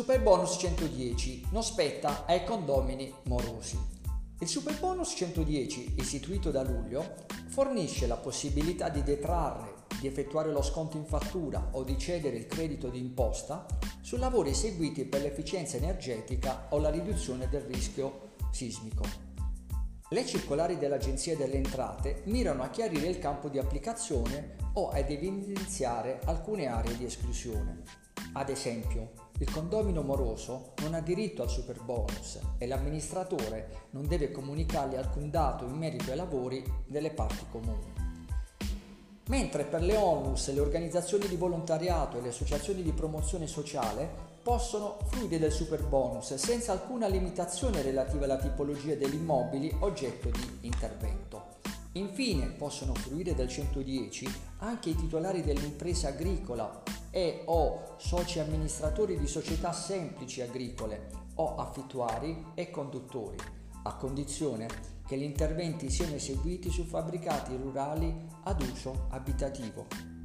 Superbonus 110 non spetta ai condomini morosi. Il Superbonus 110, istituito da luglio, fornisce la possibilità di detrarre, di effettuare lo sconto in fattura o di cedere il credito di imposta su lavori eseguiti per l'efficienza energetica o la riduzione del rischio sismico. Le circolari dell'Agenzia delle Entrate mirano a chiarire il campo di applicazione o ad evidenziare alcune aree di esclusione. Ad esempio, il condomino moroso non ha diritto al super bonus e l'amministratore non deve comunicargli alcun dato in merito ai lavori delle parti comuni. Mentre per le onlus, le organizzazioni di volontariato e le associazioni di promozione sociale possono fruire del super bonus senza alcuna limitazione relativa alla tipologia degli immobili oggetto di intervento. Infine possono fruire del 110 anche i titolari dell'impresa agricola e o soci amministratori di società semplici agricole o affittuari e conduttori, a condizione che gli interventi siano eseguiti su fabbricati rurali ad uso abitativo.